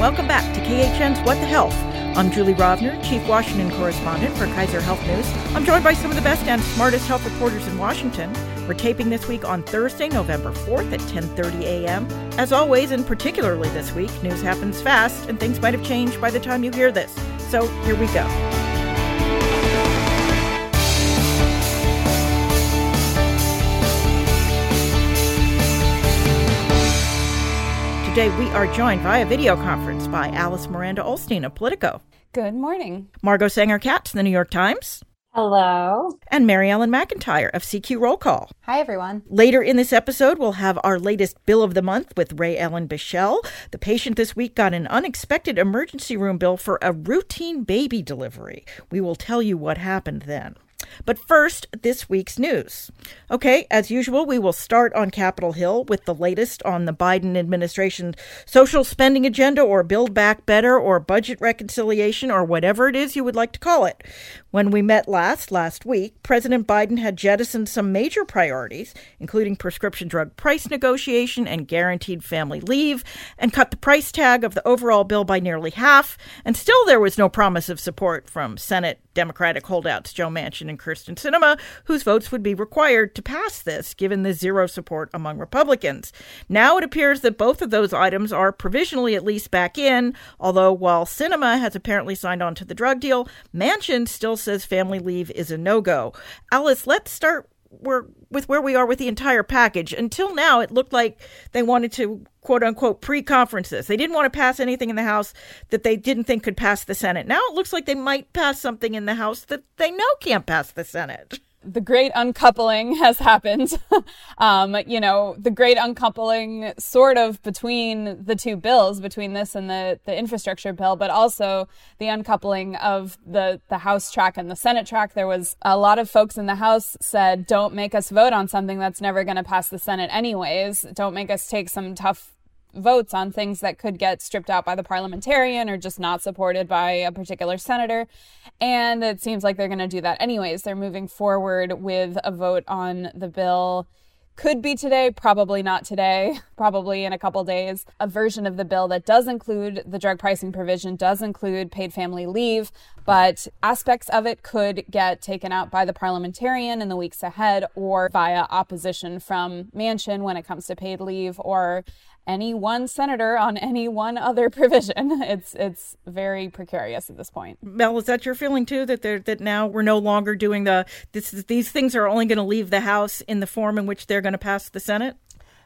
welcome back to KHN's What the Health. I'm Julie Rovner, Chief Washington Correspondent for Kaiser Health News. I'm joined by some of the best and smartest health reporters in Washington. We're taping this week on Thursday, November 4th at 10:30 a.m. As always, and particularly this week, news happens fast and things might have changed by the time you hear this. So, here we go. Today, we are joined via video conference by Alice Miranda Ollstein of Politico. Good morning. Margot Sanger Katz, The New York Times. Hello. And Mary Ellen McIntyre of CQ Roll Call. Hi, everyone. Later in this episode, we'll have our latest bill of the month with Rae Ellen Bichell. The patient this week got an unexpected emergency room bill for a routine baby delivery. We will tell you what happened then. But first, this week's news. Okay, as usual, we will start on Capitol Hill with the latest on the Biden administration social spending agenda or Build Back Better or budget reconciliation or whatever it is you would like to call it. When we met last, last week, President Biden had jettisoned some major priorities, including prescription drug price negotiation and guaranteed family leave, and cut the price tag of the overall bill by nearly half. And still, there was no promise of support from Senate Democratic holdouts Joe Manchin and Kyrsten Sinema, whose votes would be required to pass this, given the zero support among Republicans. Now it appears that both of those items are provisionally at least back in, although while Sinema has apparently signed on to the drug deal, Manchin still says family leave is a no go. Alice, let's start where, with where we are with the entire package. Until now, it looked like they wanted to quote unquote pre conference this. They didn't want to pass anything in the House that they didn't think could pass the Senate. Now it looks like they might pass something in the House that they know can't pass the Senate the great uncoupling has happened. um, you know, the great uncoupling sort of between the two bills, between this and the, the infrastructure bill, but also the uncoupling of the, the House track and the Senate track. There was a lot of folks in the House said, don't make us vote on something that's never going to pass the Senate anyways. Don't make us take some tough votes on things that could get stripped out by the parliamentarian or just not supported by a particular senator. And it seems like they're going to do that anyways. They're moving forward with a vote on the bill. Could be today, probably not today, probably in a couple days. A version of the bill that does include the drug pricing provision, does include paid family leave, but aspects of it could get taken out by the parliamentarian in the weeks ahead or via opposition from Manchin when it comes to paid leave or any one senator on any one other provision. It's it's very precarious at this point. Mel, is that your feeling too? That they that now we're no longer doing the this these things are only going to leave the House in the form in which they're going to pass the Senate.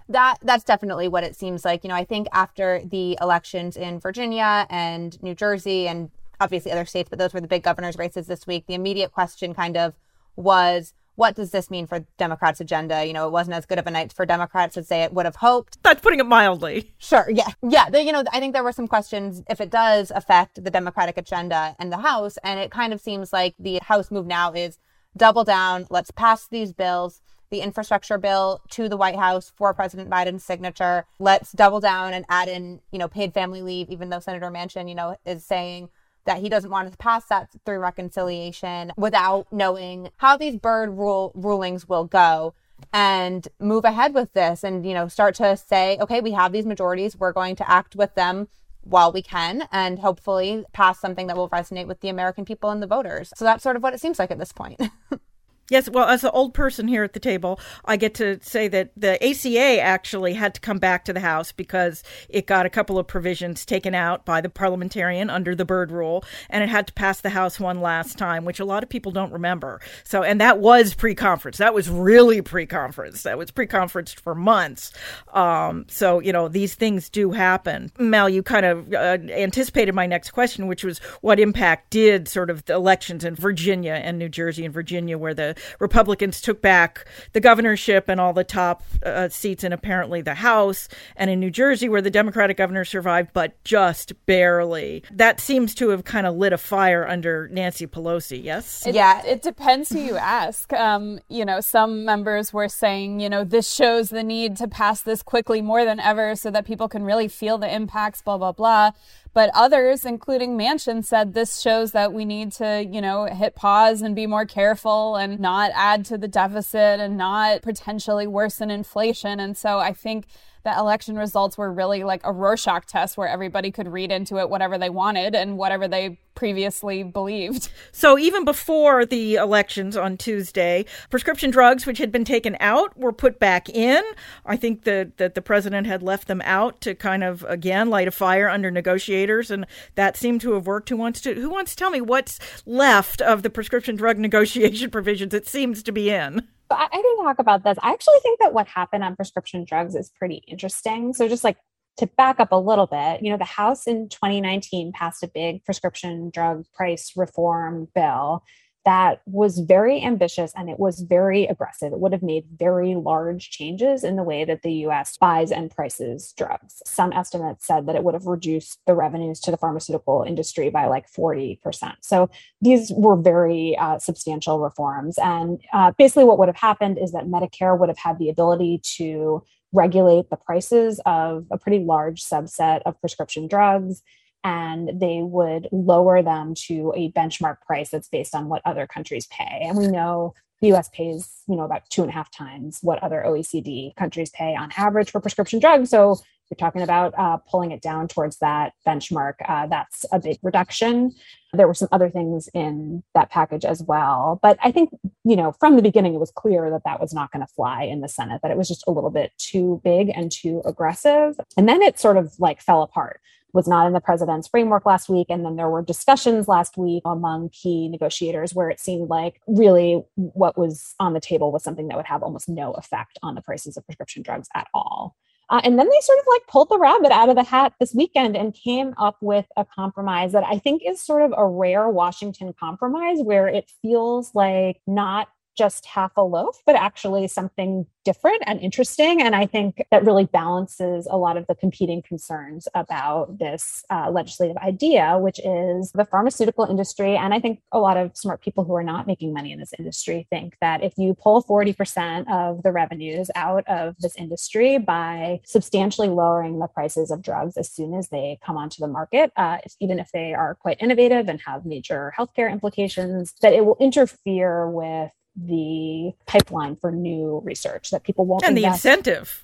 That that's definitely what it seems like. You know, I think after the elections in Virginia and New Jersey and obviously other states, but those were the big governors' races this week. The immediate question kind of was what does this mean for Democrats' agenda? You know, it wasn't as good of a night for Democrats as they would have hoped. That's putting it mildly. Sure. Yeah. Yeah. The, you know, I think there were some questions if it does affect the Democratic agenda and the House. And it kind of seems like the House move now is double down. Let's pass these bills, the infrastructure bill to the White House for President Biden's signature. Let's double down and add in, you know, paid family leave, even though Senator Manchin, you know, is saying that he doesn't want to pass that through reconciliation without knowing how these Byrd rule rulings will go and move ahead with this and you know start to say okay we have these majorities. We're going to act with them while we can and hopefully pass something that will resonate with the american people and the voters. So that's sort of what it seems like at this point Yes, well, as the old person here at the table, I get to say that the ACA actually had to come back to the House because it got a couple of provisions taken out by the parliamentarian under the Byrd rule, and it had to pass the House one last time, which a lot of people don't remember. So, and that was pre-conference. That was really pre-conference. That was pre-conference for months. Um, so, you know, these things do happen. Mel, you kind of uh, anticipated my next question, which was what impact did sort of the elections in Virginia and New Jersey and Virginia, where the Republicans took back the governorship and all the top uh, seats in apparently the House, and in New Jersey, where the Democratic governor survived, but just barely. That seems to have kind of lit a fire under Nancy Pelosi, yes? It, yeah. It depends who you ask. Um, you know, some members were saying, you know, this shows the need to pass this quickly more than ever so that people can really feel the impacts, blah, blah, blah. But others, including Manchin, said this shows that we need to, you know, hit pause and be more careful and not add to the deficit and not potentially worsen inflation. And so I think the election results were really like a Rorschach test where everybody could read into it whatever they wanted and whatever they previously believed. So even before the elections on Tuesday, prescription drugs which had been taken out were put back in. I think that that the president had left them out to kind of again light a fire under negotiators and that seemed to have worked. Who wants to who wants to tell me what's left of the prescription drug negotiation provisions it seems to be in? I, I can talk about this. I actually think that what happened on prescription drugs is pretty interesting. So just like to back up a little bit, you know, the House in 2019 passed a big prescription drug price reform bill that was very ambitious and it was very aggressive. It would have made very large changes in the way that the US buys and prices drugs. Some estimates said that it would have reduced the revenues to the pharmaceutical industry by like 40%. So these were very uh, substantial reforms. And uh, basically, what would have happened is that Medicare would have had the ability to regulate the prices of a pretty large subset of prescription drugs and they would lower them to a benchmark price that's based on what other countries pay. And we know the US pays, you know, about two and a half times what other OECD countries pay on average for prescription drugs. So you're talking about uh, pulling it down towards that benchmark. Uh, that's a big reduction. There were some other things in that package as well. But I think, you know, from the beginning, it was clear that that was not going to fly in the Senate, that it was just a little bit too big and too aggressive. And then it sort of like fell apart was not in the president's framework last week. And then there were discussions last week among key negotiators where it seemed like really what was on the table was something that would have almost no effect on the prices of prescription drugs at all. Uh, and then they sort of like pulled the rabbit out of the hat this weekend and came up with a compromise that I think is sort of a rare Washington compromise where it feels like not just half a loaf, but actually something different and interesting. And I think that really balances a lot of the competing concerns about this uh, legislative idea, which is the pharmaceutical industry. And I think a lot of smart people who are not making money in this industry think that if you pull 40% of the revenues out of this industry by substantially lowering the prices of drugs as soon as they come onto the market, uh, even if they are quite innovative and have major healthcare implications, that it will interfere with the pipeline for new research that people won't and invest. the incentive.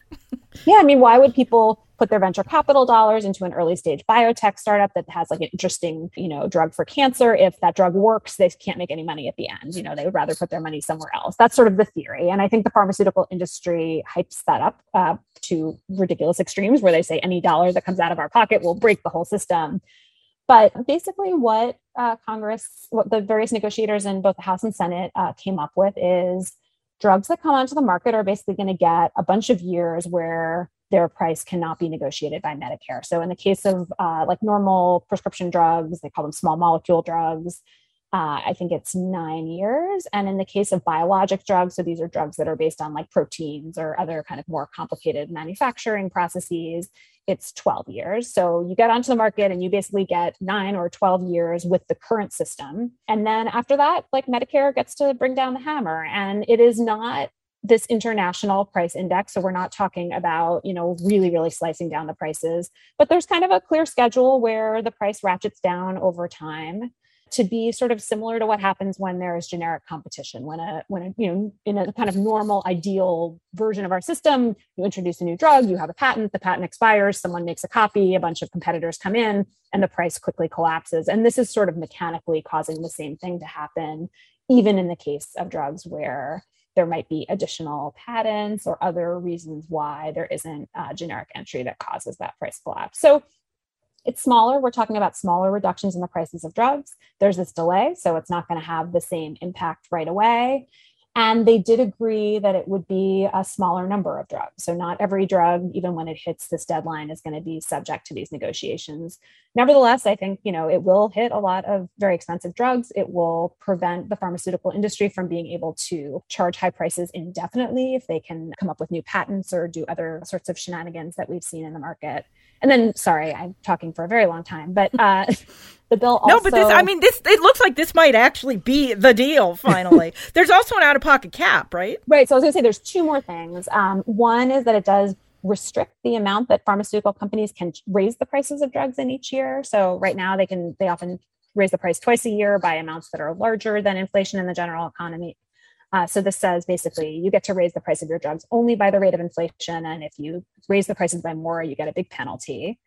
Yeah i mean why would people put their venture capital dollars into an early stage biotech startup that has like an interesting you know drug for cancer? If that drug works they can't make any money at the end you know they would rather put their money somewhere else. That's sort of the theory. And i think the pharmaceutical industry hypes that up uh, to ridiculous extremes where they say any dollar that comes out of our pocket will break the whole system but basically, what uh, Congress, what the various negotiators in both the House and Senate uh, came up with is drugs that come onto the market are basically going to get a bunch of years where their price cannot be negotiated by Medicare. So, in the case of uh, like normal prescription drugs, they call them small molecule drugs. Uh, I think it's nine years. And in the case of biologic drugs, so these are drugs that are based on like proteins or other kind of more complicated manufacturing processes, it's 12 years. So you get onto the market and you basically get nine or 12 years with the current system. And then after that, like Medicare gets to bring down the hammer. And it is not this international price index so we're not talking about you know really really slicing down the prices but there's kind of a clear schedule where the price ratchets down over time to be sort of similar to what happens when there is generic competition when a when a you know in a kind of normal ideal version of our system you introduce a new drug you have a patent the patent expires someone makes a copy a bunch of competitors come in and the price quickly collapses. And this is sort of mechanically causing the same thing to happen even in the case of drugs where there might be additional patents or other reasons why there isn't a generic entry that causes that price collapse. So it's smaller. We're talking about smaller reductions in the prices of drugs. There's this delay, so it's not going to have the same impact right away. And they did agree that it would be a smaller number of drugs. So, not every drug, even when it hits this deadline, is going to be subject to these negotiations. Nevertheless, I think you know it will hit a lot of very expensive drugs. It will prevent the pharmaceutical industry from being able to charge high prices indefinitely if they can come up with new patents or do other sorts of shenanigans that we've seen in the market. And then, sorry, I'm talking for a very long time, but uh, the bill also. No, but this, I mean, this, it looks like this might actually be the deal finally. there's also an out of pocket cap, right? Right. So I was going to say there's two more things. Um, one is that it does restrict the amount that pharmaceutical companies can raise the prices of drugs in each year. So right now they can, they often raise the price twice a year by amounts that are larger than inflation in the general economy Uh, so this says basically you get to raise the price of your drugs only by the rate of inflation. And if you raise the prices by more, you get a big penalty.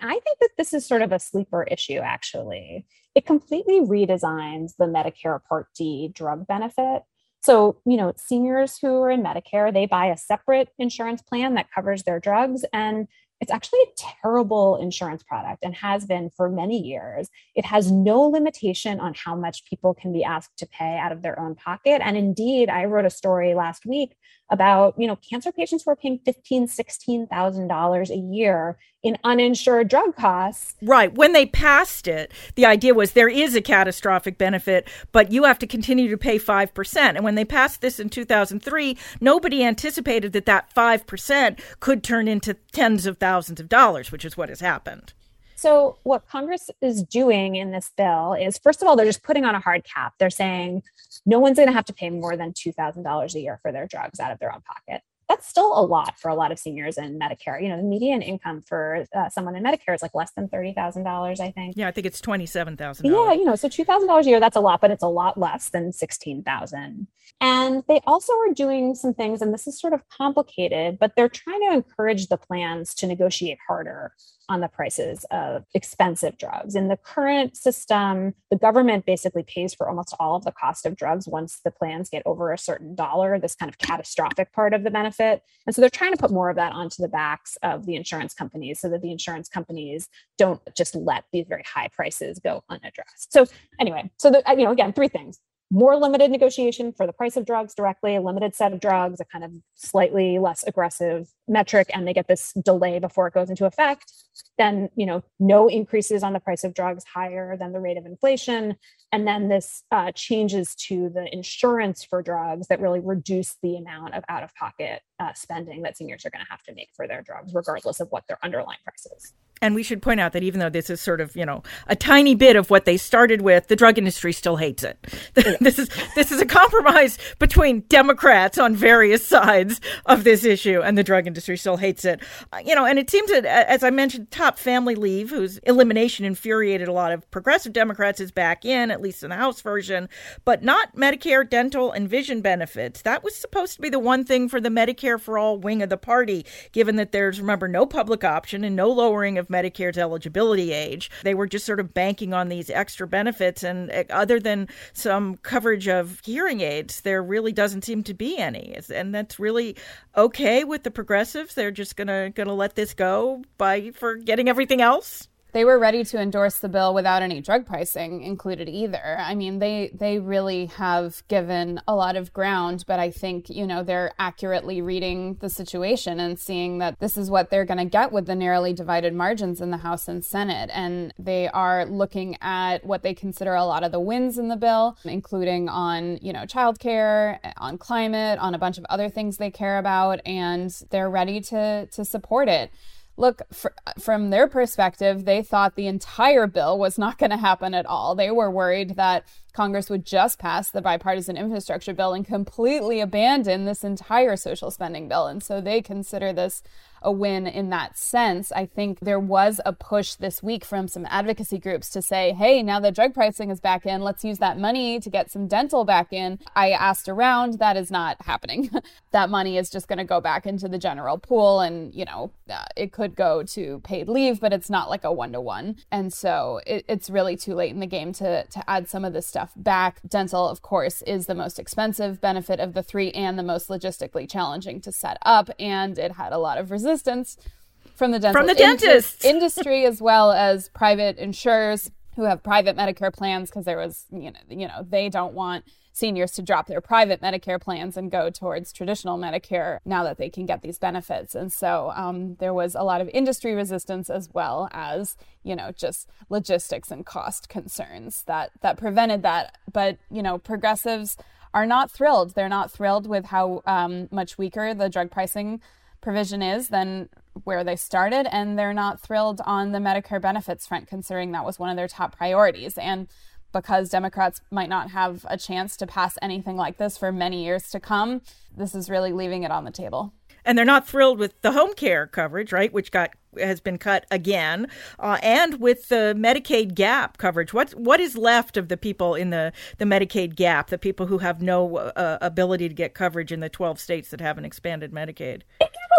I think that this is sort of a sleeper issue, actually. It completely redesigns the Medicare Part D drug benefit. So, you know, seniors who are in Medicare, they buy a separate insurance plan that covers their drugs. And it's actually a terrible insurance product and has been for many years. It has no limitation on how much people can be asked to pay out of their own pocket. And indeed, I wrote a story last week about, you know, cancer patients who are paying fifteen, sixteen thousand dollars a year in uninsured drug costs. Right. When they passed it, the idea was there is a catastrophic benefit, but you have to continue to pay 5%. And when they passed this in 2003, nobody anticipated that that 5% could turn into tens of thousands of dollars, which is what has happened. So, what Congress is doing in this bill is, first of all, they're just putting on a hard cap. They're saying no one's going to have to pay more than $2,000 a year for their drugs out of their own pocket that's still a lot for a lot of seniors in Medicare. You know, the median income for uh, someone in Medicare is like less than thirty thousand dollars. I think. Yeah, I think it's twenty seven thousand. Yeah, you know, so two thousand dollars a year that's a lot, but it's a lot less than sixteen thousand. And they also are doing some things, and this is sort of complicated, but they're trying to encourage the plans to negotiate harder on the prices of expensive drugs. In the current system, the government basically pays for almost all of the cost of drugs once the plans get over a certain dollar, this kind of catastrophic part of the benefit. And so they're trying to put more of that onto the backs of the insurance companies so that the insurance companies don't just let these very high prices go unaddressed. So anyway, so the, you know, again, three things more limited negotiation for the price of drugs directly, a limited set of drugs, a kind of slightly less aggressive metric, and they get this delay before it goes into effect. Then, you know, no increases on the price of drugs higher than the rate of inflation. And then this uh, changes to the insurance for drugs that really reduce the amount of out of pocket uh, spending that seniors are going to have to make for their drugs, regardless of what their underlying price is. And we should point out that even though this is sort of, you know, a tiny bit of what they started with, the drug industry still hates it. this is this is a compromise between Democrats on various sides of this issue, and the drug industry still hates it. Uh, you know, and it seems that, as I mentioned, top family leave, whose elimination infuriated a lot of progressive Democrats, is back in, at least in the House version, but not Medicare, dental, and vision benefits. That was supposed to be the one thing for the Medicare for all wing of the party, given that there's remember no public option and no lowering of of Medicare's eligibility age. They were just sort of banking on these extra benefits. And eh, other than some coverage of hearing aids, there really doesn't seem to be any. And that's really okay with the progressives. They're just going to going to let this go by for getting everything else they were ready to endorse the bill without any drug pricing included either. I mean, they they really have given a lot of ground, but I think, you know, they're accurately reading the situation and seeing that this is what they're going to get with the narrowly divided margins in the House and Senate. And they are looking at what they consider a lot of the wins in the bill, including on, you know, childcare, on climate, on a bunch of other things they care about, and they're ready to to support it look, fr- from their perspective, they thought the entire bill was not going to happen at all. They were worried that Congress would just pass the bipartisan infrastructure bill and completely abandon this entire social spending bill. And so they consider this a win in that sense. I think there was a push this week from some advocacy groups to say, hey, now that drug pricing is back in, let's use that money to get some dental back in. I asked around, that is not happening. that money is just going to go back into the general pool and, you know, uh, it could go to paid leave, but it's not like a one to one. And so it, it's really too late in the game to, to add some of this stuff back. Dental, of course, is the most expensive benefit of the three and the most logistically challenging to set up. And it had a lot of resistance resistance from the dental from the dentists industry as well as private insurers who have private Medicare plans because there was you know you know they don't want seniors to drop their private Medicare plans and go towards traditional Medicare now that they can get these benefits. And so um, there was a lot of industry resistance as well as you know just logistics and cost concerns that that prevented that. But you know progressives are not thrilled. They're not thrilled with how um, much weaker the drug pricing provision is than where they started, and they're not thrilled on the Medicare benefits front, considering that was one of their top priorities. And because Democrats might not have a chance to pass anything like this for many years to come, this is really leaving it on the table. And they're not thrilled with the home care coverage, right, which got has been cut again, uh, and with the Medicaid gap coverage. What what is left of the people in the the Medicaid gap? The people who have no uh, ability to get coverage in the 12 states that haven't expanded Medicaid.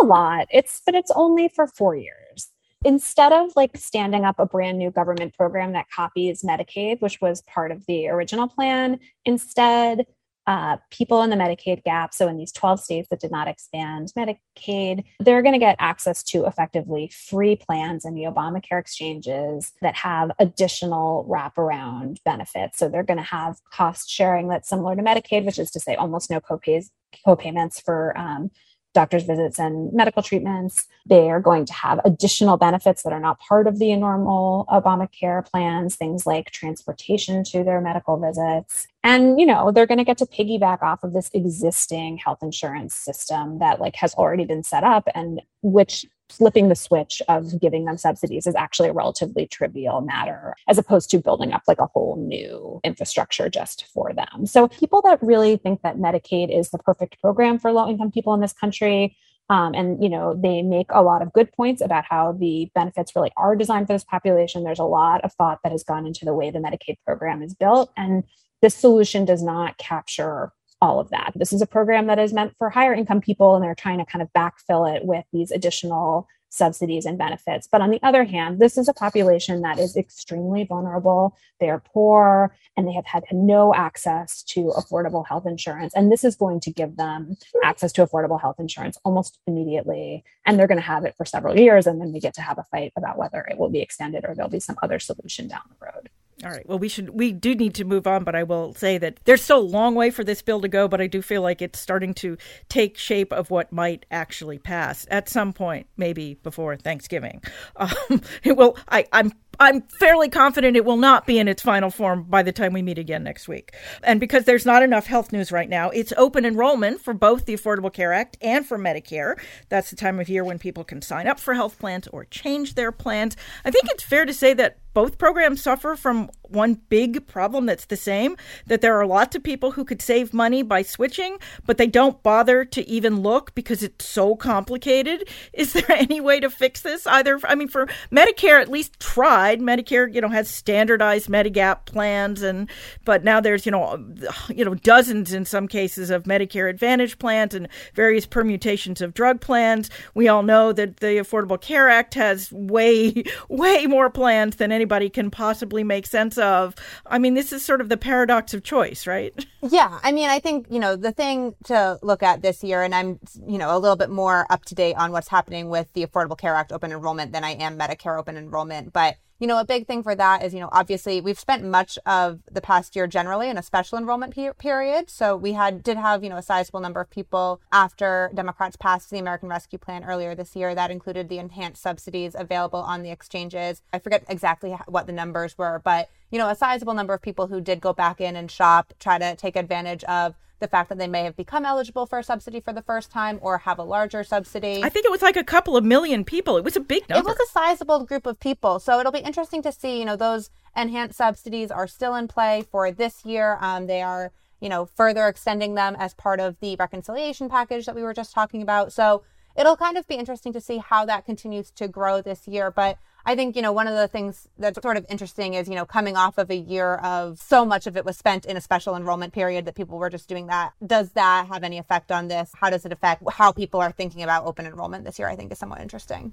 A lot. It's but it's only for four years instead of like standing up a brand new government program that copies Medicaid, which was part of the original plan, instead uh, people in the Medicaid gap, so in these 12 states that did not expand Medicaid, they're going to get access to effectively free plans in the Obamacare exchanges that have additional wraparound benefits. So they're going to have cost sharing that's similar to Medicaid, which is to say almost no copays, co-payments for um, doctor's visits and medical treatments. They are going to have additional benefits that are not part of the normal Obamacare plans, things like transportation to their medical visits. And, you know, they're going to get to piggyback off of this existing health insurance system that like has already been set up and which flipping the switch of giving them subsidies is actually a relatively trivial matter as opposed to building up like a whole new infrastructure just for them. So people that really think that Medicaid is the perfect program for low income people in this country um, and you know they make a lot of good points about how the benefits really are designed for this population there's a lot of thought that has gone into the way the medicaid program is built and this solution does not capture all of that. This is a program that is meant for higher income people, and they're trying to kind of backfill it with these additional subsidies and benefits. But on the other hand, this is a population that is extremely vulnerable. They are poor and they have had no access to affordable health insurance. And this is going to give them access to affordable health insurance almost immediately. And they're going to have it for several years. And then we get to have a fight about whether it will be extended or there'll be some other solution down the road. All right. Well, we should we do need to move on, but I will say that there's still a long way for this bill to go, but I do feel like it's starting to take shape of what might actually pass at some point, maybe before Thanksgiving. Um, it will. I, I'm I'm fairly confident it will not be in its final form by the time we meet again next week. And because there's not enough health news right now, it's open enrollment for both the Affordable Care Act and for Medicare. That's the time of year when people can sign up for health plans or change their plans. I think it's fair to say that both programs suffer from one big problem that's the same that there are lots of people who could save money by switching, but they don't bother to even look because it's so complicated. Is there any way to fix this? Either, I mean, for Medicare, at least tried. Medicare, you know, has standardized Medigap plans, and but now there's you know, uh, you know, dozens in some cases of Medicare Advantage plans and various permutations of drug plans. We all know that the Affordable Care Act has way, way more plans than any anybody can possibly make sense of. I mean, this is sort of the paradox of choice, right? Yeah. I mean, I think, you know, the thing to look at this year, and I'm, you know, a little bit more up to date on what's happening with the Affordable Care Act open enrollment than I am Medicare open enrollment. But you know, a big thing for that is, you know, obviously we've spent much of the past year generally in a special enrollment pe- period. So we had did have, you know, a sizable number of people after Democrats passed the American Rescue Plan earlier this year. That included the enhanced subsidies available on the exchanges. I forget exactly what the numbers were, but you know, a sizable number of people who did go back in and shop, try to take advantage of the fact that they may have become eligible for a subsidy for the first time or have a larger subsidy. I think it was like a couple of million people. It was a big number. It was a sizable group of people. So it'll be interesting to see, you know, those enhanced subsidies are still in play for this year. Um, they are, you know, further extending them as part of the reconciliation package that we were just talking about. So it'll kind of be interesting to see how that continues to grow this year. But I think, you know, one of the things that's sort of interesting is, you know, coming off of a year of so much of it was spent in a special enrollment period that people were just doing that. Does that have any effect on this? How does it affect how people are thinking about open enrollment this year? I think is somewhat interesting.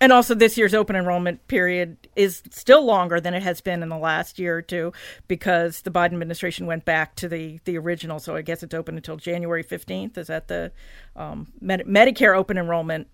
And also, this year's open enrollment period is still longer than it has been in the last year or two because the Biden administration went back to the, the original. So I guess it's open until January 15th. Is that the um, Med- Medicare open enrollment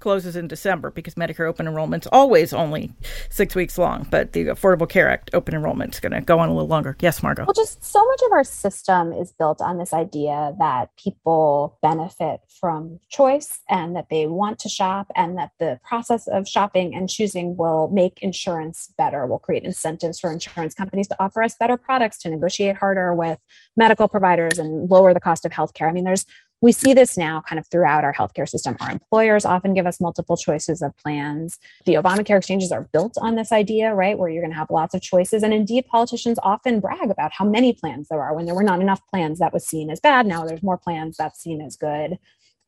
closes in December because Medicare open enrollment's always only six weeks long, but the Affordable Care Act open enrollment is going to go on a little longer. Yes, Margot. Well, just so much of our system is built on this idea that people benefit from choice and that they want to shop and that the process of shopping and choosing will make insurance better, will create incentives for insurance companies to offer us better products, to negotiate harder with medical providers and lower the cost of healthcare. I mean, there's we see this now kind of throughout our healthcare system. Our employers often give us multiple choices of plans. The Obamacare exchanges are built on this idea, right, where you're going to have lots of choices. And indeed, politicians often brag about how many plans there are. When there were not enough plans, that was seen as bad. Now there's more plans, that's seen as good.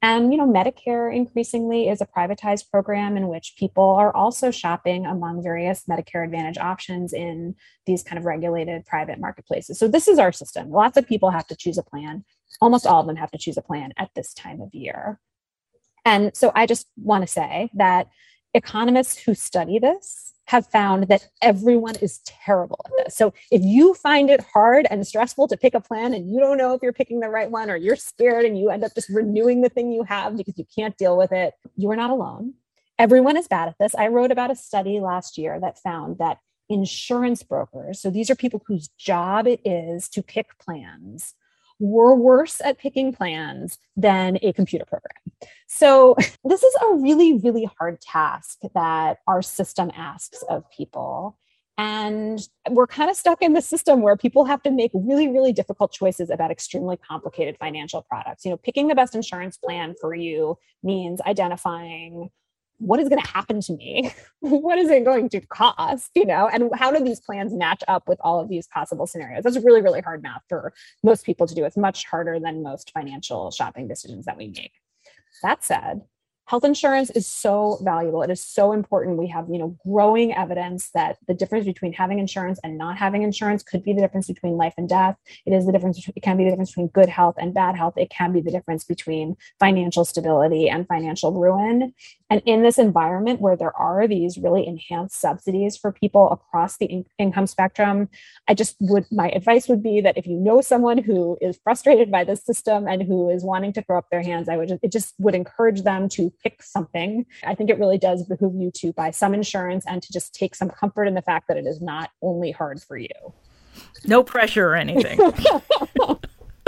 And, you know, Medicare increasingly is a privatized program in which people are also shopping among various Medicare Advantage options in these kind of regulated private marketplaces. So this is our system. Lots of people have to choose a plan. Almost all of them have to choose a plan at this time of year. And so I just want to say that economists who study this have found that everyone is terrible at this. So if you find it hard and stressful to pick a plan and you don't know if you're picking the right one or you're scared and you end up just renewing the thing you have because you can't deal with it, you are not alone. Everyone is bad at this. I wrote about a study last year that found that insurance brokers, so these are people whose job it is to pick plans, were worse at picking plans than a computer program. So, this is a really, really hard task that our system asks of people. And we're kind of stuck in the system where people have to make really, really difficult choices about extremely complicated financial products. You know, picking the best insurance plan for you means identifying what is going to happen to me? what is it going to cost? You know, and how do these plans match up with all of these possible scenarios? That's really, really hard math for most people to do. It's much harder than most financial shopping decisions that we make. That said, health insurance is so valuable. It is so important. We have you know growing evidence that the difference between having insurance and not having insurance could be the difference between life and death. It is the difference it can be the difference between good health and bad health. It can be the difference between financial stability and financial ruin. And in this environment where there are these really enhanced subsidies for people across the in- income spectrum, I just would, my advice would be that if you know someone who is frustrated by the system and who is wanting to throw up their hands, I would, it just would encourage them to pick something. I think it really does behoove you to buy some insurance and to just take some comfort in the fact that it is not only hard for you. No pressure or anything.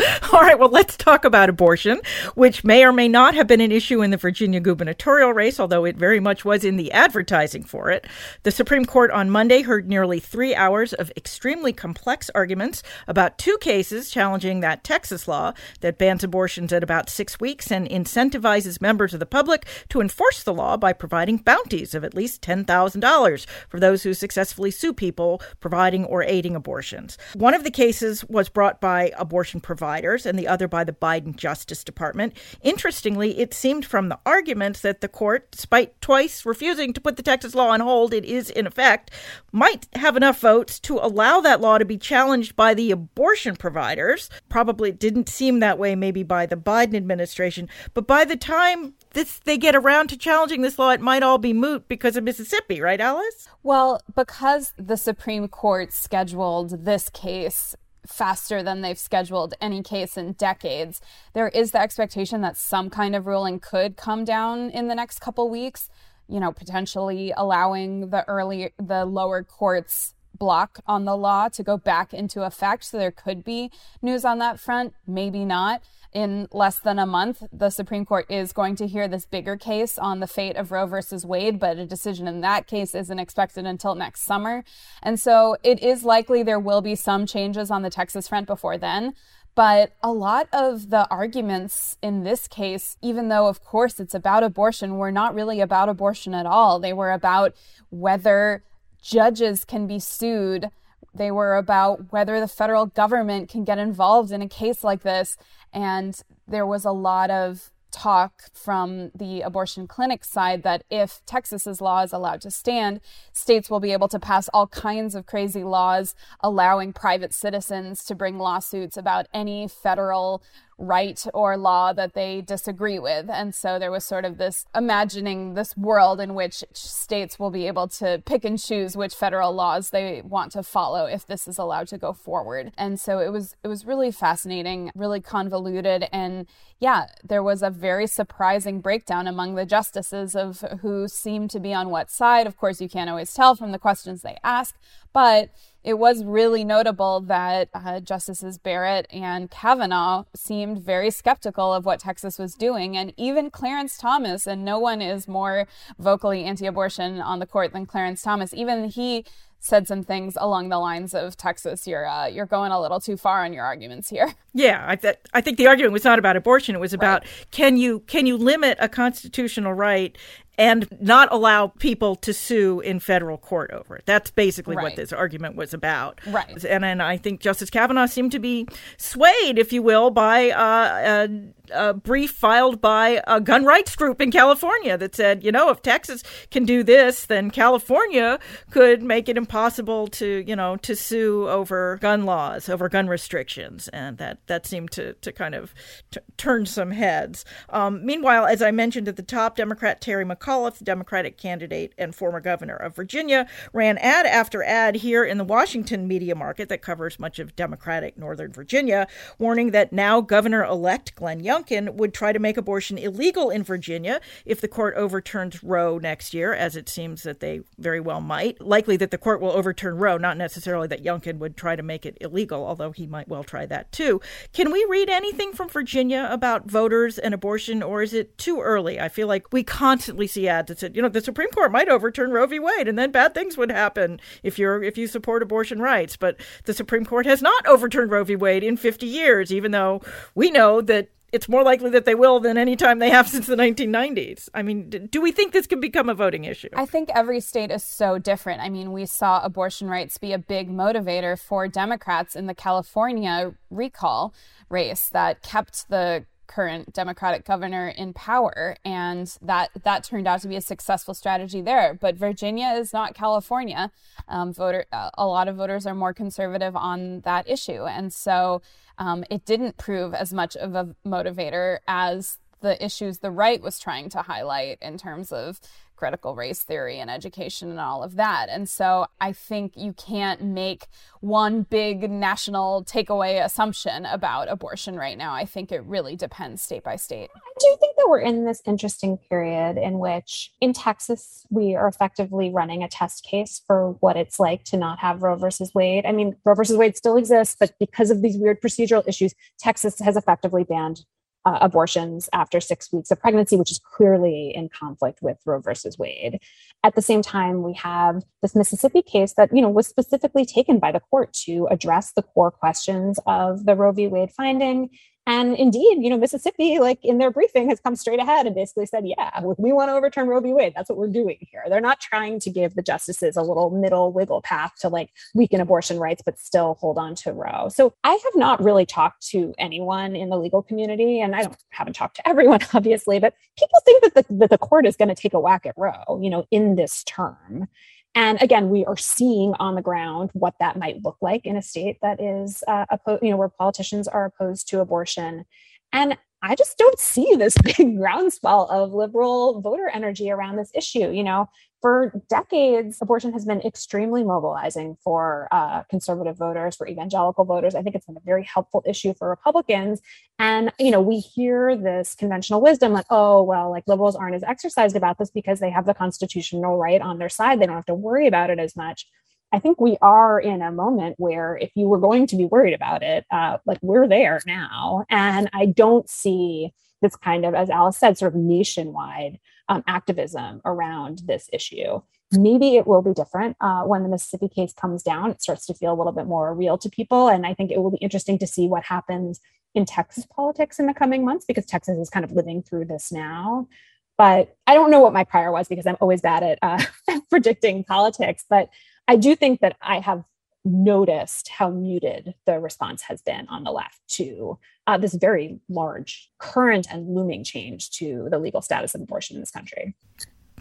All right, well, let's talk about abortion, which may or may not have been an issue in the Virginia gubernatorial race, although it very much was in the advertising for it. The Supreme Court on Monday heard nearly three hours of extremely complex arguments about two cases challenging that Texas law that bans abortions at about six weeks and incentivizes members of the public to enforce the law by providing bounties of at least $10,000 for those who successfully sue people providing or aiding abortions. One of the cases was brought by abortion providers and the other by the Biden Justice Department. Interestingly, it seemed from the arguments that the court, despite twice refusing to put the Texas law on hold, it is in effect, might have enough votes to allow that law to be challenged by the abortion providers. Probably didn't seem that way maybe by the Biden administration, but by the time this they get around to challenging this law, it might all be moot because of Mississippi, right, Alice? Well, because the Supreme Court scheduled this case faster than they've scheduled any case in decades. There is the expectation that some kind of ruling could come down in the next couple weeks, you know, potentially allowing the early the lower courts block on the law to go back into effect. So there could be news on that front, maybe not in less than a month, the Supreme Court is going to hear this bigger case on the fate of Roe versus Wade, but a decision in that case isn't expected until next summer. And so it is likely there will be some changes on the Texas front before then. But a lot of the arguments in this case, even though, of course, it's about abortion, were not really about abortion at all. They were about whether judges can be sued. They were about whether the federal government can get involved in a case like this. And there was a lot of talk from the abortion clinic side that if Texas's law is allowed to stand, states will be able to pass all kinds of crazy laws allowing private citizens to bring lawsuits about any federal right or law that they disagree with. And so there was sort of this imagining this world in which states will be able to pick and choose which federal laws they want to follow if this is allowed to go forward. And so it was it was really fascinating, really convoluted and yeah, there was a very surprising breakdown among the justices of who seemed to be on what side. Of course, you can't always tell from the questions they ask, but it was really notable that uh, Justices Barrett and Kavanaugh seemed very skeptical of what Texas was doing. And even Clarence Thomas, and no one is more vocally anti abortion on the court than Clarence Thomas, even he said some things along the lines of Texas, you're uh, you're going a little too far on your arguments here. Yeah, I, th- I think the argument was not about abortion; it was about right. can you can you limit a constitutional right and not allow people to sue in federal court over it. That's basically right. what this argument was about. Right. And, and I think Justice Kavanaugh seemed to be swayed, if you will, by uh, a, a, brief filed by a gun rights group in California that said, you know, if Texas can do this, then California could make it impossible to, you know, to sue over gun laws, over gun restrictions. And that, that seemed to, to kind of t- turn some heads. Um, meanwhile, as I mentioned at the top, Democrat Terry McAuliffe, the Democratic candidate and former governor of Virginia, ran ad after ad here in the Washington media market that covers much of Democratic Northern Virginia, warning that now Governor elect Glenn Youngkin would try to make abortion illegal in Virginia if the court overturns Roe next year, as it seems that they very well might. Likely that the court will overturn Roe, not necessarily that Youngkin would try to make it illegal, although he might well try that too. Can we read anything from Virginia about voters and abortion, or is it too early? I feel like we constantly see ads that said, you know, the Supreme Court might overturn Roe v. Wade, and then bad things would happen if you're if you support abortion rights. But the Supreme Court has not overturned Roe v. Wade in 50 years, even though we know that it's more likely that they will than any time they have since the 1990s. I mean, do we think this can become a voting issue? I think every state is so different. I mean, we saw abortion rights be a big motivator for Democrats in the California recall race that kept the current Democratic governor in power, and that that turned out to be a successful strategy there. But Virginia is not California. Um, voter, uh, a lot of voters are more conservative on that issue, and so um, it didn't prove as much of a motivator as the issues the right was trying to highlight in terms of critical race theory and education and all of that. And so I think you can't make one big national takeaway assumption about abortion right now. I think it really depends state by state. I do think that we're in this interesting period in which in Texas, we are effectively running a test case for what it's like to not have Roe versus Wade. I mean, Roe versus Wade still exists, but because of these weird procedural issues, Texas has effectively banned uh, abortions after six weeks of pregnancy, which is clearly in conflict with Roe versus Wade. At the same time, we have this Mississippi case that you know was specifically taken by the court to address the core questions of the Roe v. Wade finding and indeed, you know, Mississippi, like in their briefing, has come straight ahead and basically said, yeah, we want to overturn Roe v. Wade. That's what we're doing here. They're not trying to give the justices a little middle wiggle path to like weaken abortion rights, but still hold on to Roe. So I have not really talked to anyone in the legal community, and I don't haven't talked to everyone, obviously, but people think that the, that the court is going to take a whack at Roe, you know, in this term. And again, we are seeing on the ground what that might look like in a state that is, uh, you know, where politicians are opposed to abortion. And I just don't see this big groundswell of liberal voter energy around this issue. You know, for decades, abortion has been extremely mobilizing for uh, conservative voters, for evangelical voters. I think it's been a very helpful issue for Republicans. And, you know, we hear this conventional wisdom like, oh, well, like liberals aren't as exercised about this because they have the constitutional right on their side. They don't have to worry about it as much. I think we are in a moment where if you were going to be worried about it, uh, like we're there now. And I don't see this kind of, as Alice said, sort of nationwide um, activism around this issue. Maybe it will be different uh, when the Mississippi case comes down. It starts to feel a little bit more real to people. And I think it will be interesting to see what happens in Texas politics in the coming months because Texas is kind of living through this now. But I don't know what my prior was because I'm always bad at uh, predicting politics. But I do think that I have noticed how muted the response has been on the left to uh, this very large current and looming change to the legal status of abortion in this country.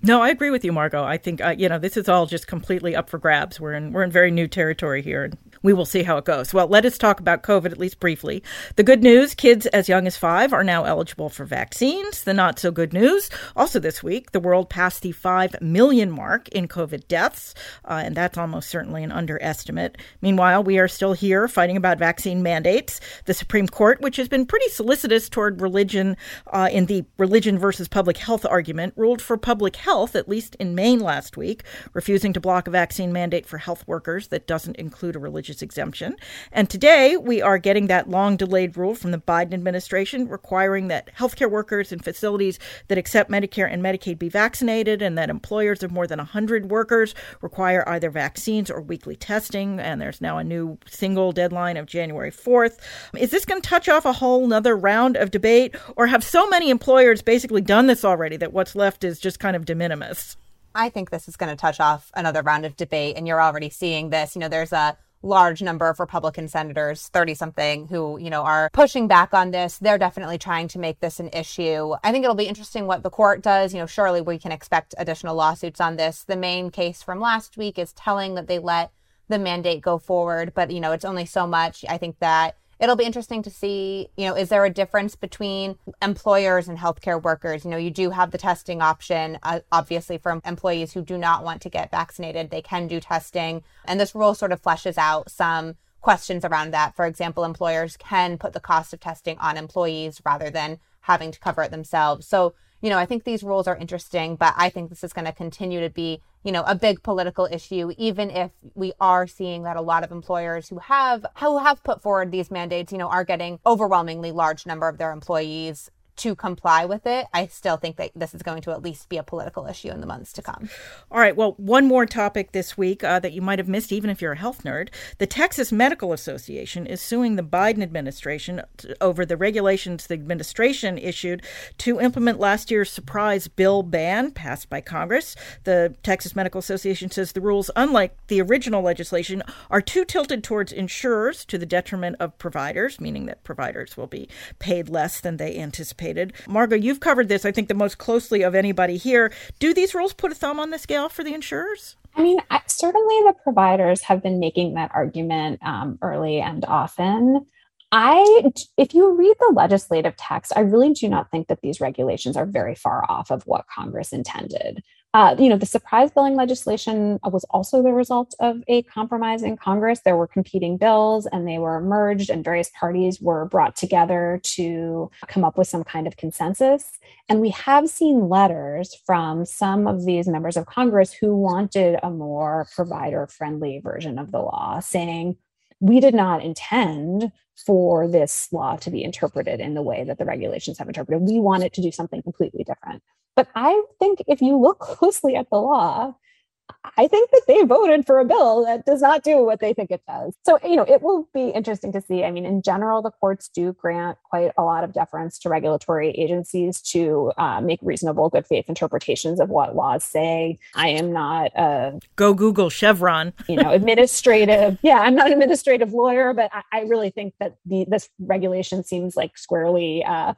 No, I agree with you, Margot. I think uh, you know this is all just completely up for grabs. We're in we're in very new territory here, and we will see how it goes. Well, let us talk about COVID at least briefly. The good news: kids as young as five are now eligible for vaccines. The not so good news: also this week, the world passed the five million mark in COVID deaths, uh, and that's almost certainly an underestimate. Meanwhile, we are still here fighting about vaccine mandates. The Supreme Court, which has been pretty solicitous toward religion uh, in the religion versus public health argument, ruled for public health Health, at least in Maine last week, refusing to block a vaccine mandate for health workers that doesn't include a religious exemption. And today we are getting that long delayed rule from the Biden administration requiring that healthcare workers in facilities that accept Medicare and Medicaid be vaccinated and that employers of more than 100 workers require either vaccines or weekly testing. And there's now a new single deadline of January 4th. Is this going to touch off a whole nother round of debate, or have so many employers basically done this already that what's left is just kind of de I think this is going to touch off another round of debate, and you're already seeing this. You know, there's a large number of Republican senators, 30 something, who, you know, are pushing back on this. They're definitely trying to make this an issue. I think it'll be interesting what the court does. You know, surely we can expect additional lawsuits on this. The Maine case from last week is telling that they let the mandate go forward, but, you know, it's only so much. I think that it'll be interesting to see, you know, is there a difference between employers and healthcare workers? You know, you do have the testing option, uh, obviously, for employees who do not want to get vaccinated, they can do testing. And this rule sort of fleshes out some questions around that. For example, employers can put the cost of testing on employees rather than having to cover it themselves. So, you know, I think these rules are interesting, but I think this is going to continue to be you know, a big political issue, even if we are seeing that a lot of employers who have who have put forward these mandates, you know, are getting overwhelmingly large number of their employees to comply with it, I still think that this is going to at least be a political issue in the months to come. All right. Well, one more topic this week uh, that you might have missed, even if you're a health nerd. The Texas Medical Association is suing the Biden administration over the regulations the administration issued to implement last year's surprise bill ban passed by Congress. The Texas Medical Association says the rules, unlike the original legislation, are too tilted towards insurers to the detriment of providers, meaning that providers will be paid less than they anticipated anticipated. Margot, you've covered this, I think, the most closely of anybody here. Do these rules put a thumb on the scale for the insurers? I mean, certainly the providers have been making that argument um, early and often. I, if you read the legislative text, I really do not think that these regulations are very far off of what Congress intended. Uh, you know, the surprise billing legislation was also the result of a compromise in Congress. There were competing bills and they were merged, and various parties were brought together to come up with some kind of consensus. And we have seen letters from some of these members of Congress who wanted a more provider friendly version of the law, saying, we did not intend for this law to be interpreted in the way that the regulations have interpreted. We want it to do something completely different. But I think if you look closely at the law, I think that they voted for a bill that does not do what they think it does. So, you know, it will be interesting to see. I mean, in general, the courts do grant quite a lot of deference to regulatory agencies to uh, make reasonable, good faith interpretations of what laws say. I am not a go Google Chevron, you know, administrative. yeah, I'm not an administrative lawyer, but I, I really think that the this regulation seems like squarely, uh,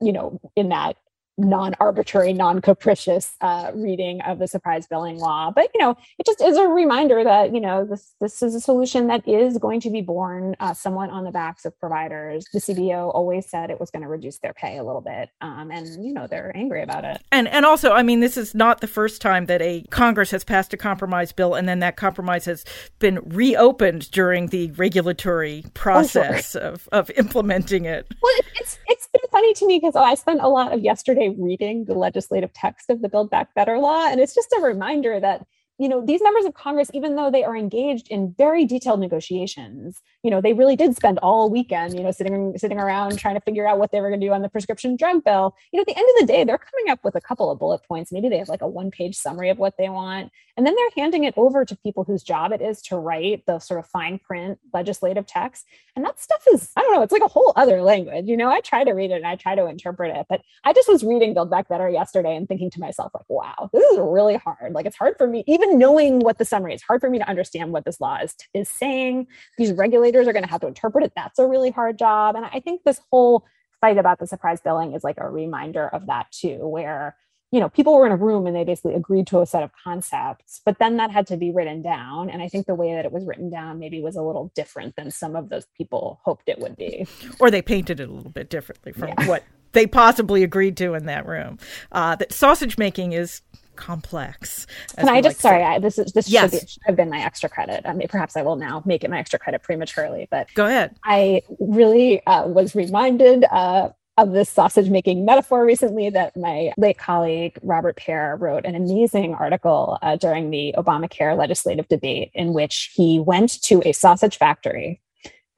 you know, in that non-arbitrary, non-capricious uh, reading of the surprise billing law. But you know, it just is a reminder that you know this this is a solution that is going to be borne uh, somewhat on the backs of providers. The CBO always said it was going to reduce their pay a little bit, um, and you know they're angry about it. And and also, I mean, this is not the first time that a Congress has passed a compromise bill, and then that compromise has been reopened during the regulatory process oh, sure. of of implementing it. Well, it's it's been funny to me because oh, I spent a lot of yesterday reading the legislative text of the Build Back Better law. And it's just a reminder that you know these members of congress even though they are engaged in very detailed negotiations you know they really did spend all weekend you know sitting sitting around trying to figure out what they were going to do on the prescription drug bill. You know at the end of the day they're coming up with a couple of bullet points. Maybe they have like a one page summary of what they want and then they're handing it over to people whose job it is to write the sort of fine print legislative text and that stuff is i don't know it's like a whole other language. You know i try to read it and i try to interpret it but i just was reading build back better yesterday and thinking to myself like wow this is really hard. Like it's hard for me even knowing what the summary it's hard for me to understand what this law is, is saying. These regulators are going to have to interpret it. That's a really hard job. And i think this whole fight about the surprise billing is like a reminder of that too where you know people were in a room and they basically agreed to a set of concepts but then that had to be written down. And i think the way that it was written down maybe was a little different than some of those people hoped it would be. Or they painted it a little bit differently from yeah. what they possibly agreed to in that room uh, that sausage making is complex. Can I just like sorry, I, this is this yes. should, be, should, have been my extra credit. I mean, perhaps I will now make it my extra credit prematurely, but go ahead. I really uh, was reminded uh, of this sausage making metaphor recently that my late colleague Robert Pear wrote an amazing article uh, during the Obamacare legislative debate in which he went to a sausage factory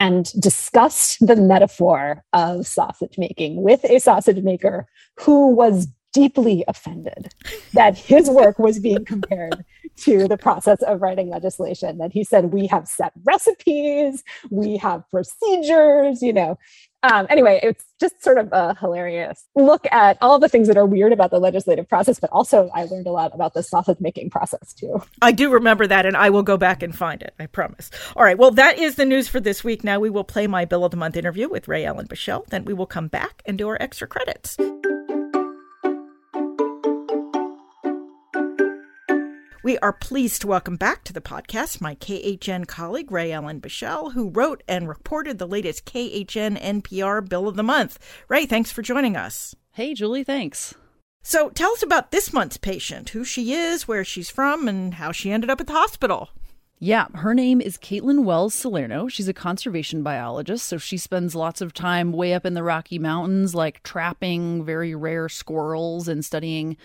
and discussed the metaphor of sausage making with a sausage maker who was deeply offended that his work was being compared to the process of writing legislation. That he said, we have set recipes, we have procedures, you know. Um, anyway, it's just sort of a hilarious look at all the things that are weird about the legislative process, but also I learned a lot about the sausage making process too. I do remember that, and I will go back and find it. I promise. All right. Well, that is the news for this week. Now we will play my Bill of the Month interview with Rae Ellen Bichell. Then we will come back and do our extra credits. We are pleased to welcome back to the podcast my KHN colleague, Rae Ellen Bichell, who wrote and reported the latest KHN NPR Bill of the Month. Rae, thanks for joining us. Hey, Julie, thanks. So tell us about this month's patient, who she is, where she's from, and how she ended up at the hospital. Yeah, her name is Caitlin Wells Salerno. She's a conservation biologist, so she spends lots of time way up in the Rocky Mountains, like trapping very rare squirrels and studying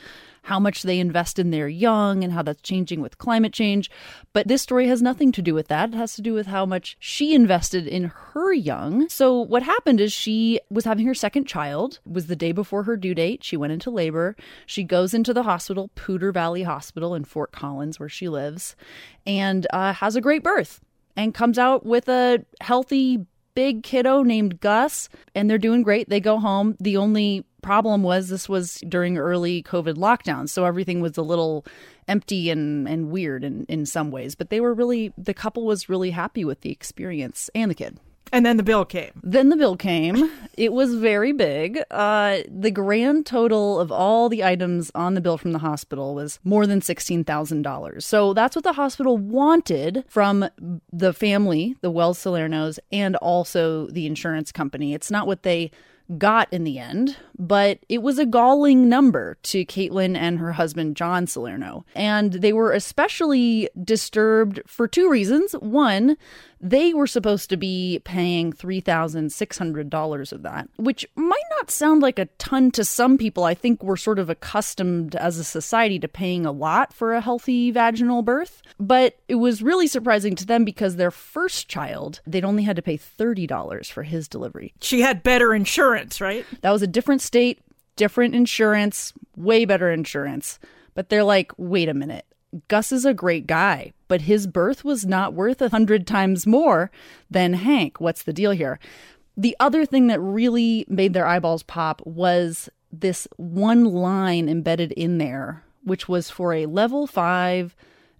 how much they invest in their young and how that's changing with climate change. But this story has nothing to do with that. It has to do with how much she invested in her young. So what happened is she was having her second child. It was the day before her due date. She went into labor. She goes into the hospital, Poudre Valley Hospital in Fort Collins, where she lives, and uh, has a great birth and comes out with a healthy big kiddo named Gus, and they're doing great. They go home. The only problem was this was during early COVID lockdowns, so everything was a little empty and, and weird in, in some ways. But they were really, the couple was really happy with the experience and the kid. And then the bill came. Then the bill came. It was very big. Uh, the grand total of all the items on the bill from the hospital was more than $16,000. So that's what the hospital wanted from the family, the Wells Salernos, and also the insurance company. It's not what they got in the end, but it was a galling number to Caitlin and her husband, John Salerno. And they were especially disturbed for two reasons. One, they were supposed to be paying $3,600 of that, which might not sound like a ton to some people. I think we're sort of accustomed as a society to paying a lot for a healthy vaginal birth. But it was really surprising to them because their first child, they'd only had to pay $30 for his delivery. She had better insurance, right? That was a different state, different insurance, way better insurance. But they're like, wait a minute. Gus is a great guy, but his birth was not worth a hundred times more than Hank. What's the deal here? The other thing that really made their eyeballs pop was this one line embedded in there, which was for a level five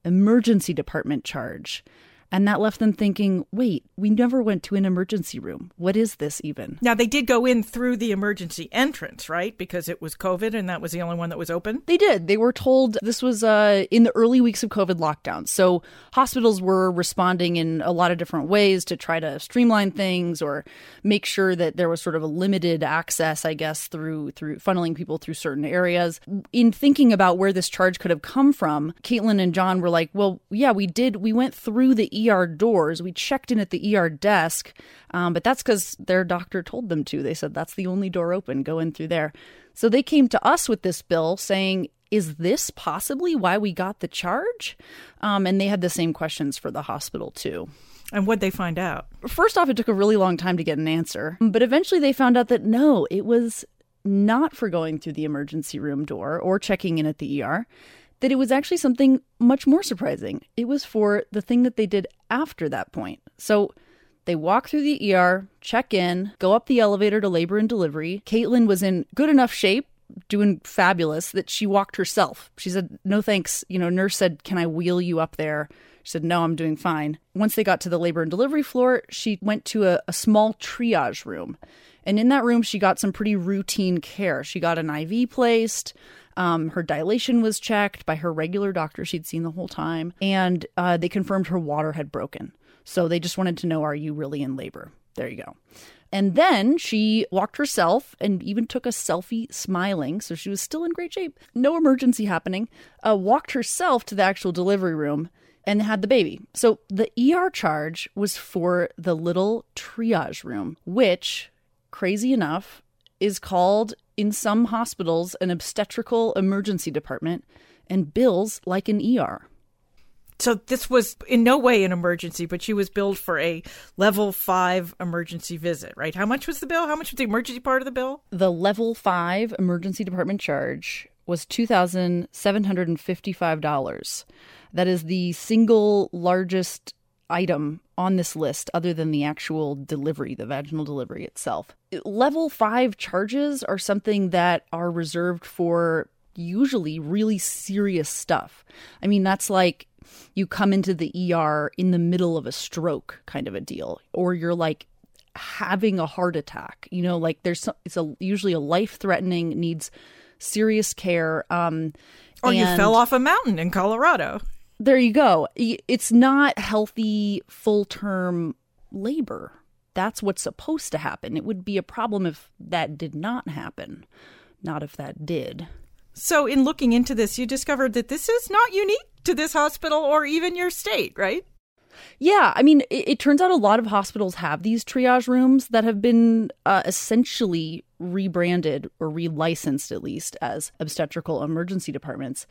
emergency department charge. And that left them thinking, wait, we never went to an emergency room. What is this even? Now, they did go in through the emergency entrance, right? Because it was COVID and that was the only one that was open? They did. They were told this was uh, in the early weeks of COVID lockdown. So hospitals were responding in a lot of different ways to try to streamline things or make sure that there was sort of a limited access, I guess, through through funneling people through certain areas. In thinking about where this charge could have come from, Caitlin and John were like, well, yeah, we did. We went through the ER doors. We checked in at the ER desk, um, but that's because their doctor told them to. They said that's the only door open. Go in through there. So they came to us with this bill saying, is this possibly why we got the charge? Um, and they had the same questions for the hospital too. And what'd they find out? First off, it took a really long time to get an answer, but eventually they found out that no, it was not for going through the emergency room door or checking in at the ER that it was actually something much more surprising. It was for the thing that they did after that point. So they walk through the ER, check in, go up the elevator to labor and delivery. Caitlin was in good enough shape, doing fabulous, that she walked herself. She said, No thanks. You know, nurse said, Can I wheel you up there? She said, No, I'm doing fine. Once they got to the labor and delivery floor, she went to a, a small triage room. And in that room, she got some pretty routine care. She got an IV placed. Um, her dilation was checked by her regular doctor she'd seen the whole time, and uh, they confirmed her water had broken. So they just wanted to know, are you really in labor? There you go. And then she walked herself and even took a selfie smiling. So she was still in great shape. No emergency happening. Uh, walked herself to the actual delivery room and had the baby. So the ER charge was for the little triage room, which, crazy enough, is called in some hospitals an obstetrical emergency department and bills like an ER. So this was in no way an emergency, but she was billed for a level five emergency visit, right? How much was the bill? How much was the emergency part of the bill? The level five emergency department charge was $2,755. That is the single largest item on this list other than the actual delivery, the vaginal delivery itself. Level five charges are something that are reserved for usually really serious stuff. I mean, that's like you come into the ER in the middle of a stroke kind of a deal, or you're like having a heart attack. You know, like there's some, it's a usually a life threatening needs serious care. Um, or you fell off a mountain in Colorado. There you go. It's not healthy full term labor. That's what's supposed to happen. It would be a problem if that did not happen, not if that did. So, in looking into this, you discovered that this is not unique to this hospital or even your state, right? Yeah, I mean, it, it turns out a lot of hospitals have these triage rooms that have been uh, essentially rebranded or relicensed, at least, as obstetrical emergency departments.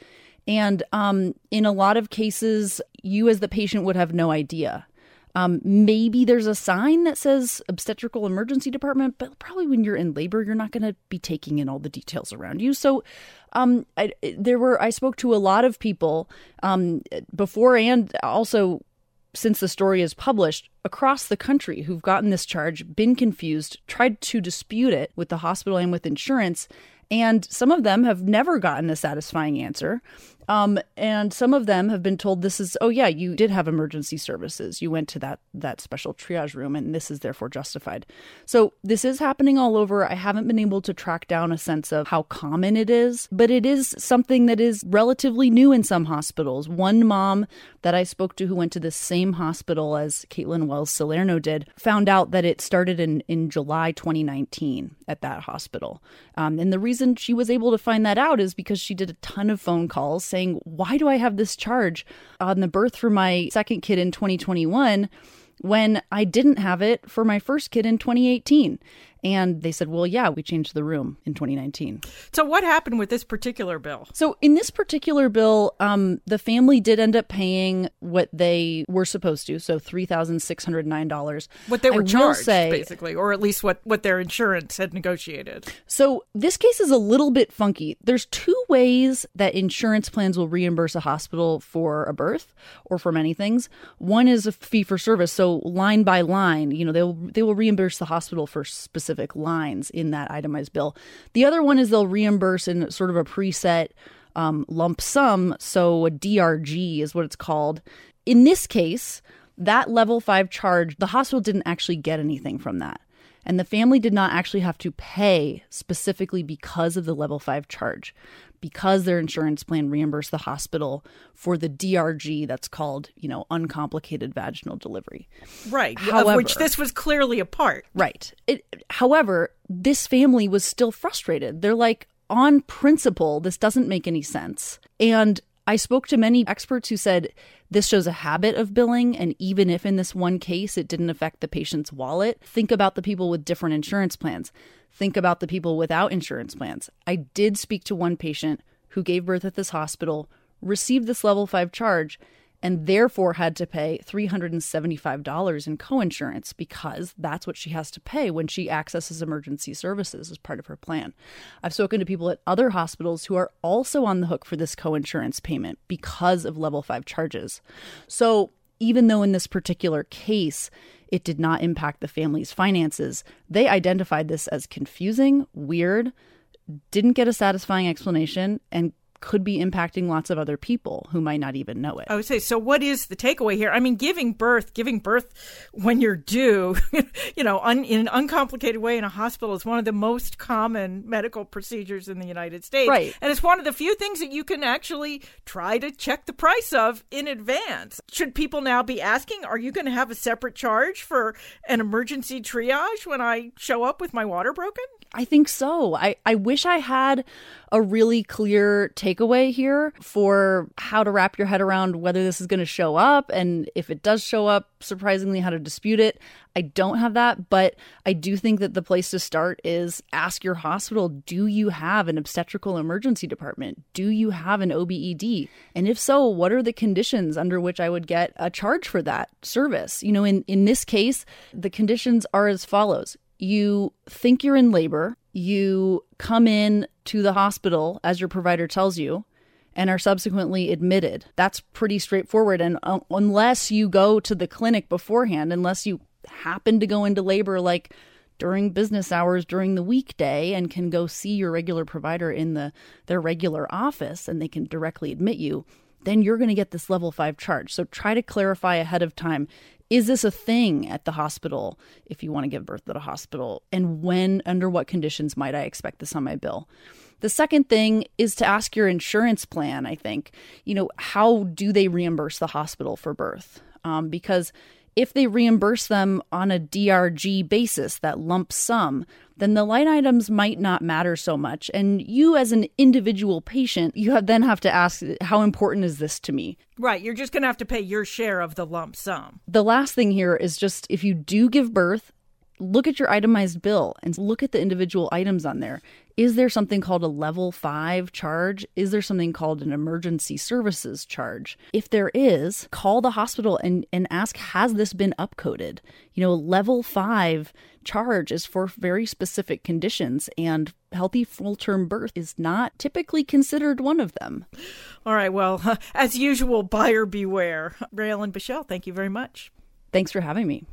And um, in a lot of cases, you as the patient would have no idea. Um, maybe there's a sign that says obstetrical emergency department, but probably when you're in labor, you're not going to be taking in all the details around you. So, um, I, there were I spoke to a lot of people um, before and also since the story is published across the country who've gotten this charge, been confused, tried to dispute it with the hospital and with insurance, and some of them have never gotten a satisfying answer. Um, and some of them have been told this is, oh yeah, you did have emergency services. You went to that that special triage room, and this is therefore justified. So this is happening all over. I haven't been able to track down a sense of how common it is, but it is something that is relatively new in some hospitals. One mom that I spoke to who went to the same hospital as Caitlin Wells Salerno did found out that it started in in July 2019 at that hospital. Um, and the reason she was able to find that out is because she did a ton of phone calls saying, Why do I have this charge on the birth for my second kid in 2021 when I didn't have it for my first kid in 2018? And they said, well, yeah, we changed the room in 2019. So, what happened with this particular bill? So, in this particular bill, um, the family did end up paying what they were supposed to. So, $3,609. What they were I charged, say, basically, or at least what, what their insurance had negotiated. So, this case is a little bit funky. There's two ways that insurance plans will reimburse a hospital for a birth or for many things. One is a fee for service. So, line by line, you know, they'll, they will reimburse the hospital for specific specific lines in that itemized bill. The other one is they'll reimburse in sort of a preset um, lump sum. So a DRG is what it's called. In this case, that level five charge, the hospital didn't actually get anything from that. And the family did not actually have to pay specifically because of the level five charge because their insurance plan reimbursed the hospital for the DRG that's called, you know, uncomplicated vaginal delivery. Right. However, of which this was clearly a part. Right. It, however, this family was still frustrated. They're like, on principle, this doesn't make any sense. And I spoke to many experts who said this shows a habit of billing, and even if in this one case it didn't affect the patient's wallet, think about the people with different insurance plans. Think about the people without insurance plans. I did speak to one patient who gave birth at this hospital, received this level 5 charge, and therefore had to pay $375 in coinsurance because that's what she has to pay when she accesses emergency services as part of her plan. I've spoken to people at other hospitals who are also on the hook for this coinsurance payment because of level 5 charges. So, even though in this particular case it did not impact the family's finances, they identified this as confusing, weird, didn't get a satisfying explanation, and could be impacting lots of other people who might not even know it. I would say, so what is the takeaway here? I mean, giving birth, giving birth when you're due, you know, un, in an uncomplicated way in a hospital is one of the most common medical procedures in the United States. Right. And it's one of the few things that you can actually try to check the price of in advance. Should people now be asking, are you going to have a separate charge for an emergency triage when I show up with my water broken? I think so. I, I wish I had a really clear takeaway here for how to wrap your head around whether this is going to show up and if it does show up, surprisingly, how to dispute it. I don't have that, but I do think that the place to start is ask your hospital do you have an obstetrical emergency department? Do you have an OBED? And if so, what are the conditions under which I would get a charge for that service? You know, in, in this case, the conditions are as follows you think you're in labor, you come in to the hospital as your provider tells you, and are subsequently admitted. That's pretty straightforward. And uh, unless you go to the clinic beforehand, unless you happen to go into labor like during business hours during the weekday and can go see your regular provider in the their regular office and they can directly admit you then you're going to get this level 5 charge so try to clarify ahead of time is this a thing at the hospital if you want to give birth at a hospital? And when, under what conditions might I expect this on my bill? The second thing is to ask your insurance plan, I think. You know, how do they reimburse the hospital for birth? Um, because if they reimburse them on a DRG basis, that lump sum, then the line items might not matter so much. And you, as an individual patient, you have, then have to ask, how important is this to me? Right. You're just going to have to pay your share of the lump sum. The last thing here is just if you do give birth, look at your itemized bill and look at the individual items on there. Is there something called a level five charge? Is there something called an emergency services charge? If there is, call the hospital and, and ask, has this been upcoded? You know, level five charge is for very specific conditions, and healthy full term birth is not typically considered one of them. All right. Well, as usual, buyer beware. Rae Ellen Bichell, thank you very much. Thanks for having me.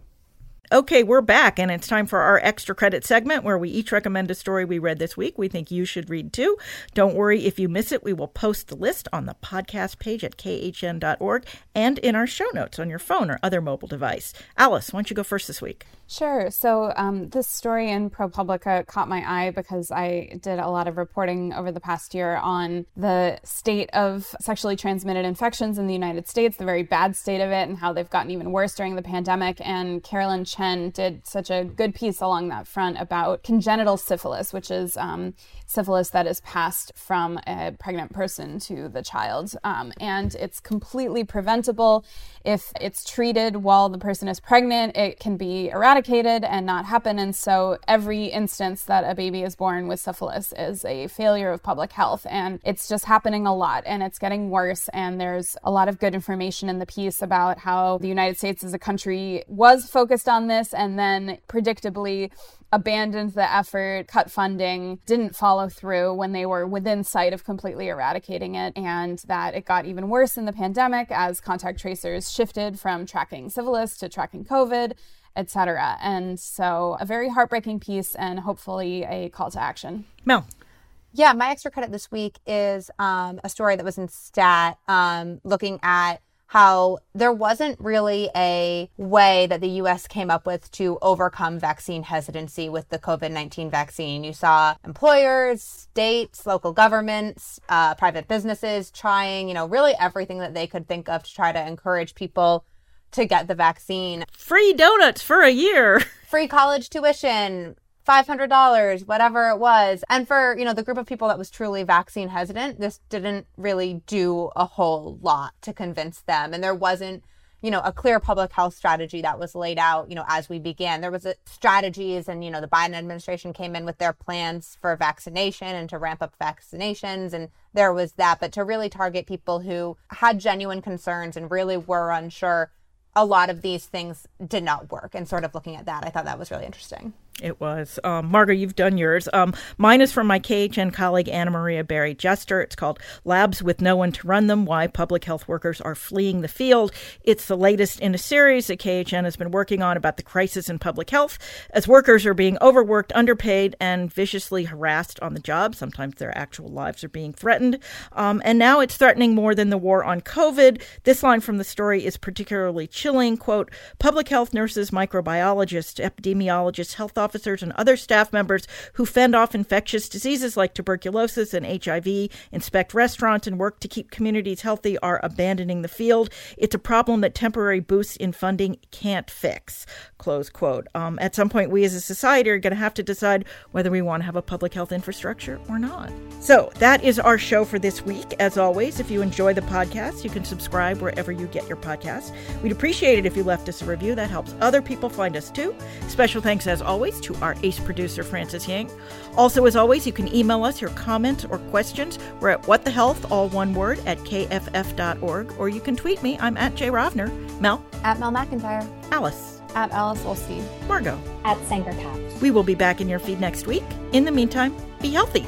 Okay, we're back, and it's time for our extra credit segment where we each recommend a story we read this week we think you should read too. Don't worry if you miss it, we will post the list on the podcast page at khn.org and in our show notes on your phone or other mobile device. Alice, why don't you go first this week? Sure. So, um, this story in ProPublica caught my eye because I did a lot of reporting over the past year on the state of sexually transmitted infections in the United States, the very bad state of it, and how they've gotten even worse during the pandemic. And Caroline Chen did such a good piece along that front about congenital syphilis, which is um, syphilis that is passed from a pregnant person to the child. Um, and it's completely preventable. If it's treated while the person is pregnant, it can be eradicated and not happen. And so every instance that a baby is born with syphilis is a failure of public health. And it's just happening a lot and it's getting worse. And there's a lot of good information in the piece about how the United States as a country was focused on this and then predictably abandoned the effort, cut funding, didn't follow through when they were within sight of completely eradicating it, and that it got even worse in the pandemic as contact tracers shifted from tracking syphilis to tracking COVID, etc. And so, a very heartbreaking piece, and hopefully a call to action. Mel. Yeah, my extra credit this week is um, a story that was in Stat um, looking at how there wasn't really a way that the US came up with to overcome vaccine hesitancy with the COVID 19 vaccine. You saw employers, states, local governments, uh, private businesses trying, you know, really everything that they could think of to try to encourage people to get the vaccine. Free donuts for a year. Free college tuition, $500 whatever it was. And for you know the group of people that was truly vaccine hesitant this didn't really do a whole lot to convince them. And there wasn't you know a clear public health strategy that was laid out you know as we began. There was strategies and you know the biden administration came in with their plans for vaccination and to ramp up vaccinations and there was that. But to really target people who had genuine concerns and really were unsure a lot of these things did not work. And sort of looking at that i thought that was really interesting it was. Um, Margaret, you've done yours. Um, mine is from my KHN colleague Anna Maria Barry Jester. It's called Labs with No One to Run Them Why Public Health Workers Are Fleeing the Field. It's the latest in a series that KHN has been working on about the crisis in public health as workers are being overworked, underpaid, and viciously harassed on the job. Sometimes their actual lives are being threatened. Um, and now it's threatening more than the war on COVID. This line from the story is particularly chilling. Quote, public health nurses, microbiologists, epidemiologists, health officers and other staff members who fend off infectious diseases like tuberculosis and HIV, inspect restaurants, and work to keep communities healthy are abandoning the field. It's a problem that temporary boosts in funding can't fix. Close quote. Um, at some point, we as a society are going to have to decide whether we want to have a public health infrastructure or not. So that is our show for this week. As always, if you enjoy the podcast, you can subscribe wherever you get your podcasts. We'd appreciate it if you left us a review. That helps other people find us too. Special thanks, as always, to our ace producer, Francis Ying. Also, as always, you can email us your comments or questions. We're at whatthehealth, all one word, at kff.org, or you can tweet me. I'm at Jay Rovner. Mel? At Mel McIntire. Alice? At Alice Ollstein. Margot? At Sanger-Katz. We will be back in your feed next week. In the meantime, be healthy.